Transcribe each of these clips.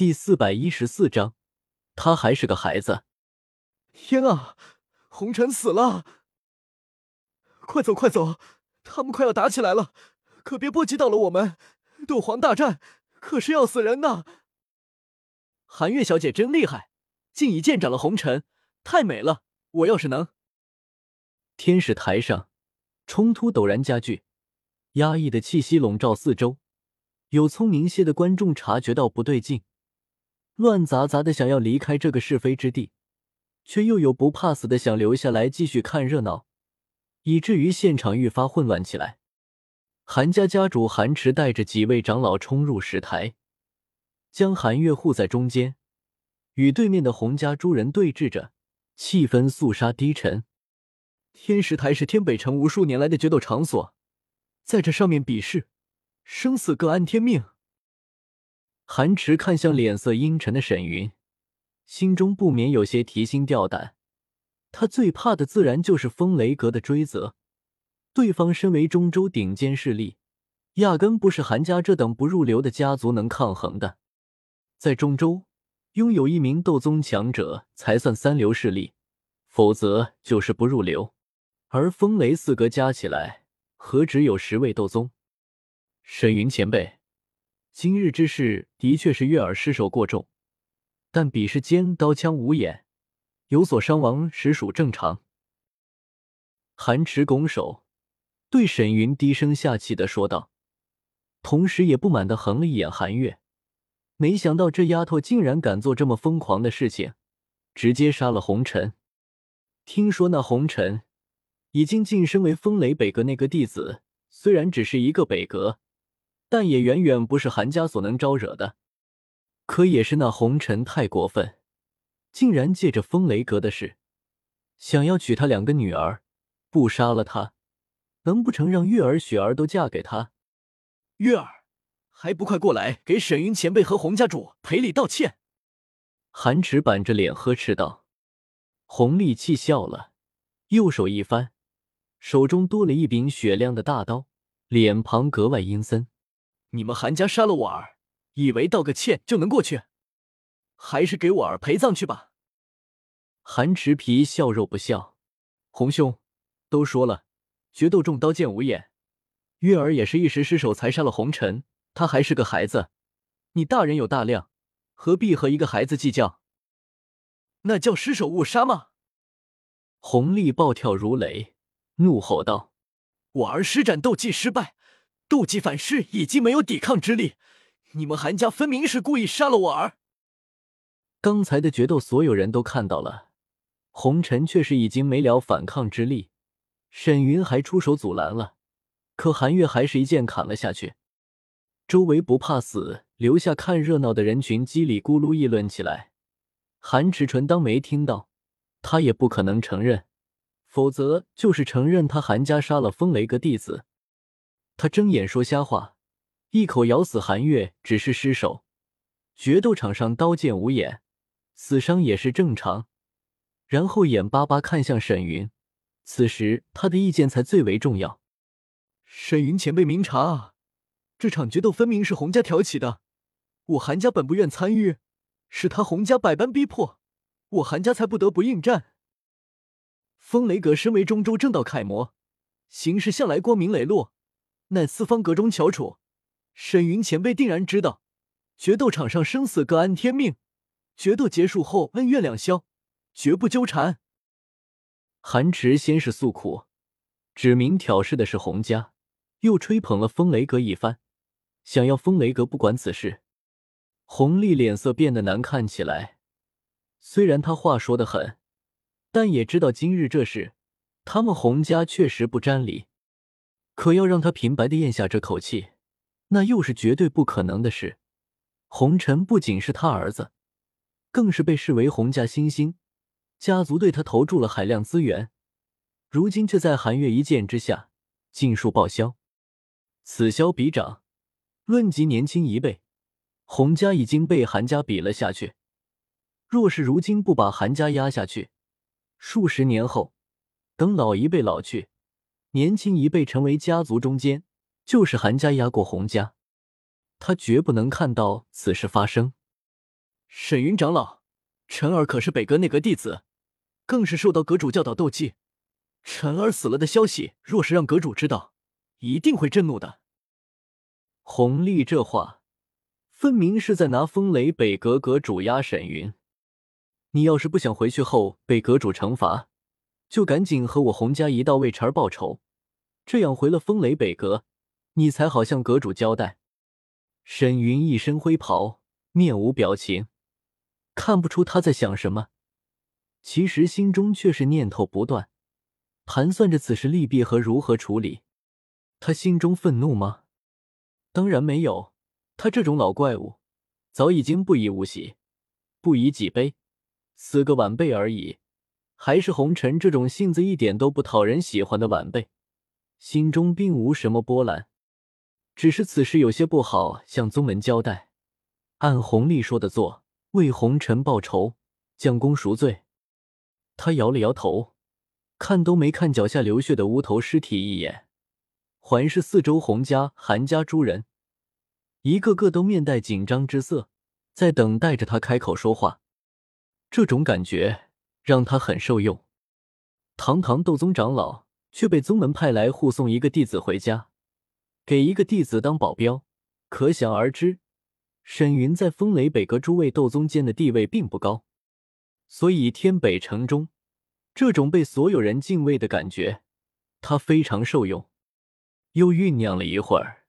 第四百一十四章，他还是个孩子。天啊，红尘死了！快走快走，他们快要打起来了，可别波及到了我们。斗皇大战可是要死人的。韩月小姐真厉害，竟一剑斩了红尘，太美了！我要是能……天使台上，冲突陡然加剧，压抑的气息笼罩四周。有聪明些的观众察觉到不对劲，乱杂杂的想要离开这个是非之地，却又有不怕死的想留下来继续看热闹，以至于现场愈发混乱起来。韩家家主韩池带着几位长老冲入石台，将韩月护在中间，与对面的洪家诸人对峙着，气氛肃杀低沉。天石台是天北城无数年来的决斗场所，在这上面比试。生死各安天命。韩池看向脸色阴沉的沈云，心中不免有些提心吊胆。他最怕的自然就是风雷阁的追责。对方身为中州顶尖势力，压根不是韩家这等不入流的家族能抗衡的。在中州，拥有一名斗宗强者才算三流势力，否则就是不入流。而风雷四阁加起来，何止有十位斗宗？沈云前辈，今日之事的确是月儿失手过重，但比试间刀枪无眼，有所伤亡实属正常。韩池拱手对沈云低声下气的说道，同时也不满的横了一眼韩月，没想到这丫头竟然敢做这么疯狂的事情，直接杀了红尘。听说那红尘已经晋升为风雷北阁那个弟子，虽然只是一个北阁。但也远远不是韩家所能招惹的，可也是那红尘太过分，竟然借着风雷阁的事，想要娶他两个女儿，不杀了他，能不成让月儿、雪儿都嫁给他？月儿，还不快过来给沈云前辈和洪家主赔礼道歉！韩池板着脸呵斥道。洪丽气笑了，右手一翻，手中多了一柄雪亮的大刀，脸庞格外阴森。你们韩家杀了我儿，以为道个歉就能过去？还是给我儿陪葬去吧。韩池皮笑肉不笑，洪兄都说了，决斗中刀剑无眼，月儿也是一时失手才杀了红尘，他还是个孩子，你大人有大量，何必和一个孩子计较？那叫失手误杀吗？洪丽暴跳如雷，怒吼道：“我儿施展斗技失败。”妒忌反噬，已经没有抵抗之力。你们韩家分明是故意杀了我儿。刚才的决斗，所有人都看到了，红尘却是已经没了反抗之力。沈云还出手阻拦了，可韩月还是一剑砍了下去。周围不怕死，留下看热闹的人群叽里咕噜议论起来。韩池纯当没听到，他也不可能承认，否则就是承认他韩家杀了风雷阁弟子。他睁眼说瞎话，一口咬死韩月只是失手。决斗场上刀剑无眼，死伤也是正常。然后眼巴巴看向沈云，此时他的意见才最为重要。沈云前辈明察啊，这场决斗分明是洪家挑起的，我韩家本不愿参与，是他洪家百般逼迫，我韩家才不得不应战。风雷阁身为中州正道楷模，行事向来光明磊落。乃四方阁中翘楚，沈云前辈定然知道，决斗场上生死各安天命，决斗结束后恩怨两消，绝不纠缠。韩池先是诉苦，指明挑事的是洪家，又吹捧了风雷阁一番，想要风雷阁不管此事。洪丽脸色变得难看起来，虽然他话说的狠，但也知道今日这事，他们洪家确实不沾理。可要让他平白的咽下这口气，那又是绝对不可能的事。红尘不仅是他儿子，更是被视为洪家新星，家族对他投注了海量资源，如今却在韩月一剑之下尽数报销。此消彼长，论及年轻一辈，洪家已经被韩家比了下去。若是如今不把韩家压下去，数十年后，等老一辈老去。年轻一辈成为家族中间，就是韩家压过洪家，他绝不能看到此事发生。沈云长老，臣儿可是北阁内阁弟子，更是受到阁主教导斗技。臣儿死了的消息，若是让阁主知道，一定会震怒的。弘历这话，分明是在拿风雷北阁阁主压沈云。你要是不想回去后被阁主惩罚，就赶紧和我洪家一道为茬儿报仇，这样回了风雷北阁，你才好向阁主交代。沈云一身灰袍，面无表情。看不出他在想什么，其实心中却是念头不断，盘算着此时利弊和如何处理。他心中愤怒吗？当然没有。他这种老怪物，早已经不以物喜，不以己悲，死个晚辈而已。还是红尘这种性子一点都不讨人喜欢的晚辈，心中并无什么波澜，只是此时有些不好向宗门交代，按红丽说的做。为红尘报仇，将功赎罪。他摇了摇头，看都没看脚下流血的乌头尸体一眼，环视四周洪家、韩家诸人，一个个都面带紧张之色，在等待着他开口说话。这种感觉让他很受用。堂堂斗宗长老，却被宗门派来护送一个弟子回家，给一个弟子当保镖，可想而知。沈云在风雷北阁诸位斗宗间的地位并不高，所以天北城中这种被所有人敬畏的感觉，他非常受用。又酝酿了一会儿，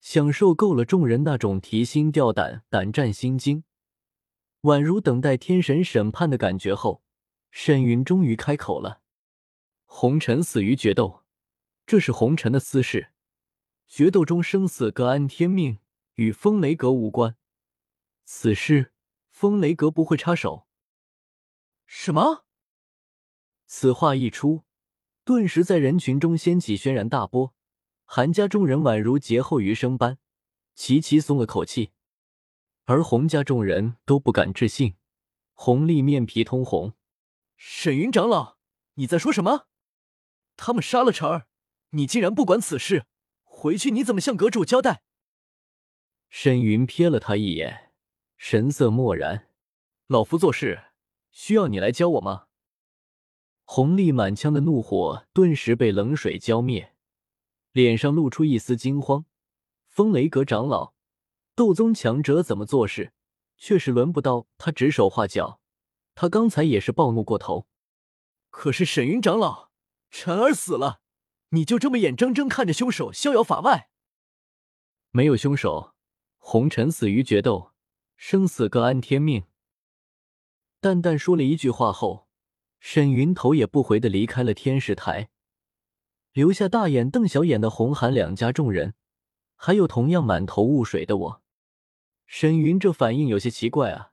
享受够了众人那种提心吊胆、胆战心惊，宛如等待天神审判的感觉后，沈云终于开口了：“红尘死于决斗，这是红尘的私事，决斗中生死各安天命。”与风雷阁无关，此事风雷阁不会插手。什么？此话一出，顿时在人群中掀起轩然大波。韩家众人宛如劫后余生般，齐齐松了口气，而洪家众人都不敢置信。洪丽面皮通红：“沈云长老，你在说什么？他们杀了晨儿，你竟然不管此事？回去你怎么向阁主交代？”沈云瞥了他一眼，神色漠然。老夫做事需要你来教我吗？红丽满腔的怒火顿时被冷水浇灭，脸上露出一丝惊慌。风雷阁长老，斗宗强者怎么做事，确实轮不到他指手画脚。他刚才也是暴怒过头。可是沈云长老，晨儿死了，你就这么眼睁睁看着凶手逍遥法外？没有凶手。红尘死于决斗，生死各安天命。淡淡说了一句话后，沈云头也不回的离开了天使台，留下大眼瞪小眼的红寒两家众人，还有同样满头雾水的我。沈云这反应有些奇怪啊，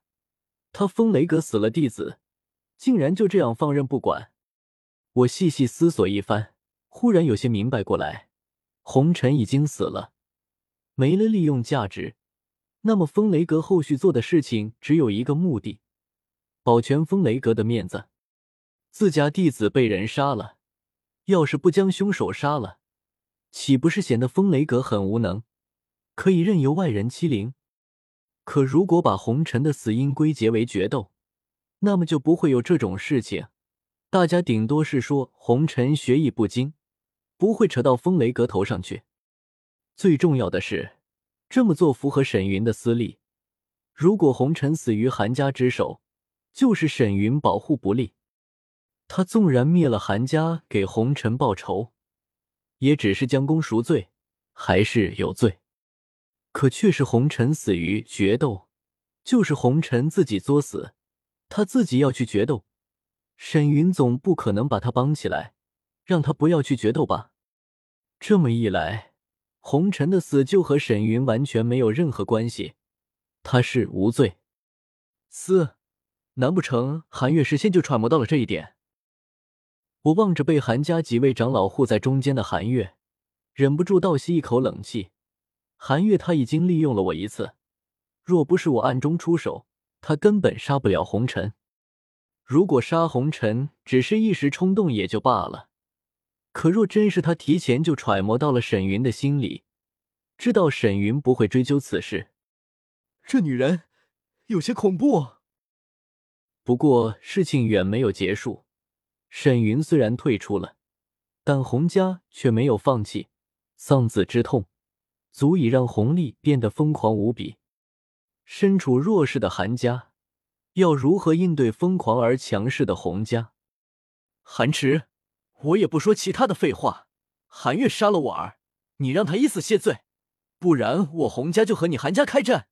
他风雷阁死了弟子，竟然就这样放任不管。我细细思索一番，忽然有些明白过来，红尘已经死了，没了利用价值。那么，风雷阁后续做的事情只有一个目的：保全风雷阁的面子。自家弟子被人杀了，要是不将凶手杀了，岂不是显得风雷阁很无能，可以任由外人欺凌？可如果把红尘的死因归结为决斗，那么就不会有这种事情。大家顶多是说红尘学艺不精，不会扯到风雷阁头上去。最重要的是。这么做符合沈云的私利。如果红尘死于韩家之手，就是沈云保护不力。他纵然灭了韩家，给红尘报仇，也只是将功赎罪，还是有罪。可却是红尘死于决斗，就是红尘自己作死，他自己要去决斗，沈云总不可能把他绑起来，让他不要去决斗吧？这么一来。红尘的死就和沈云完全没有任何关系，他是无罪。四，难不成韩月事先就揣摩到了这一点？我望着被韩家几位长老护在中间的韩月，忍不住倒吸一口冷气。韩月他已经利用了我一次，若不是我暗中出手，他根本杀不了红尘。如果杀红尘只是一时冲动也就罢了。可若真是他提前就揣摩到了沈云的心理，知道沈云不会追究此事，这女人有些恐怖。不过事情远没有结束，沈云虽然退出了，但洪家却没有放弃。丧子之痛，足以让洪丽变得疯狂无比。身处弱势的韩家，要如何应对疯狂而强势的洪家？韩池，我也不说其他的废话。韩月杀了我儿，你让他以死谢罪，不然我洪家就和你韩家开战。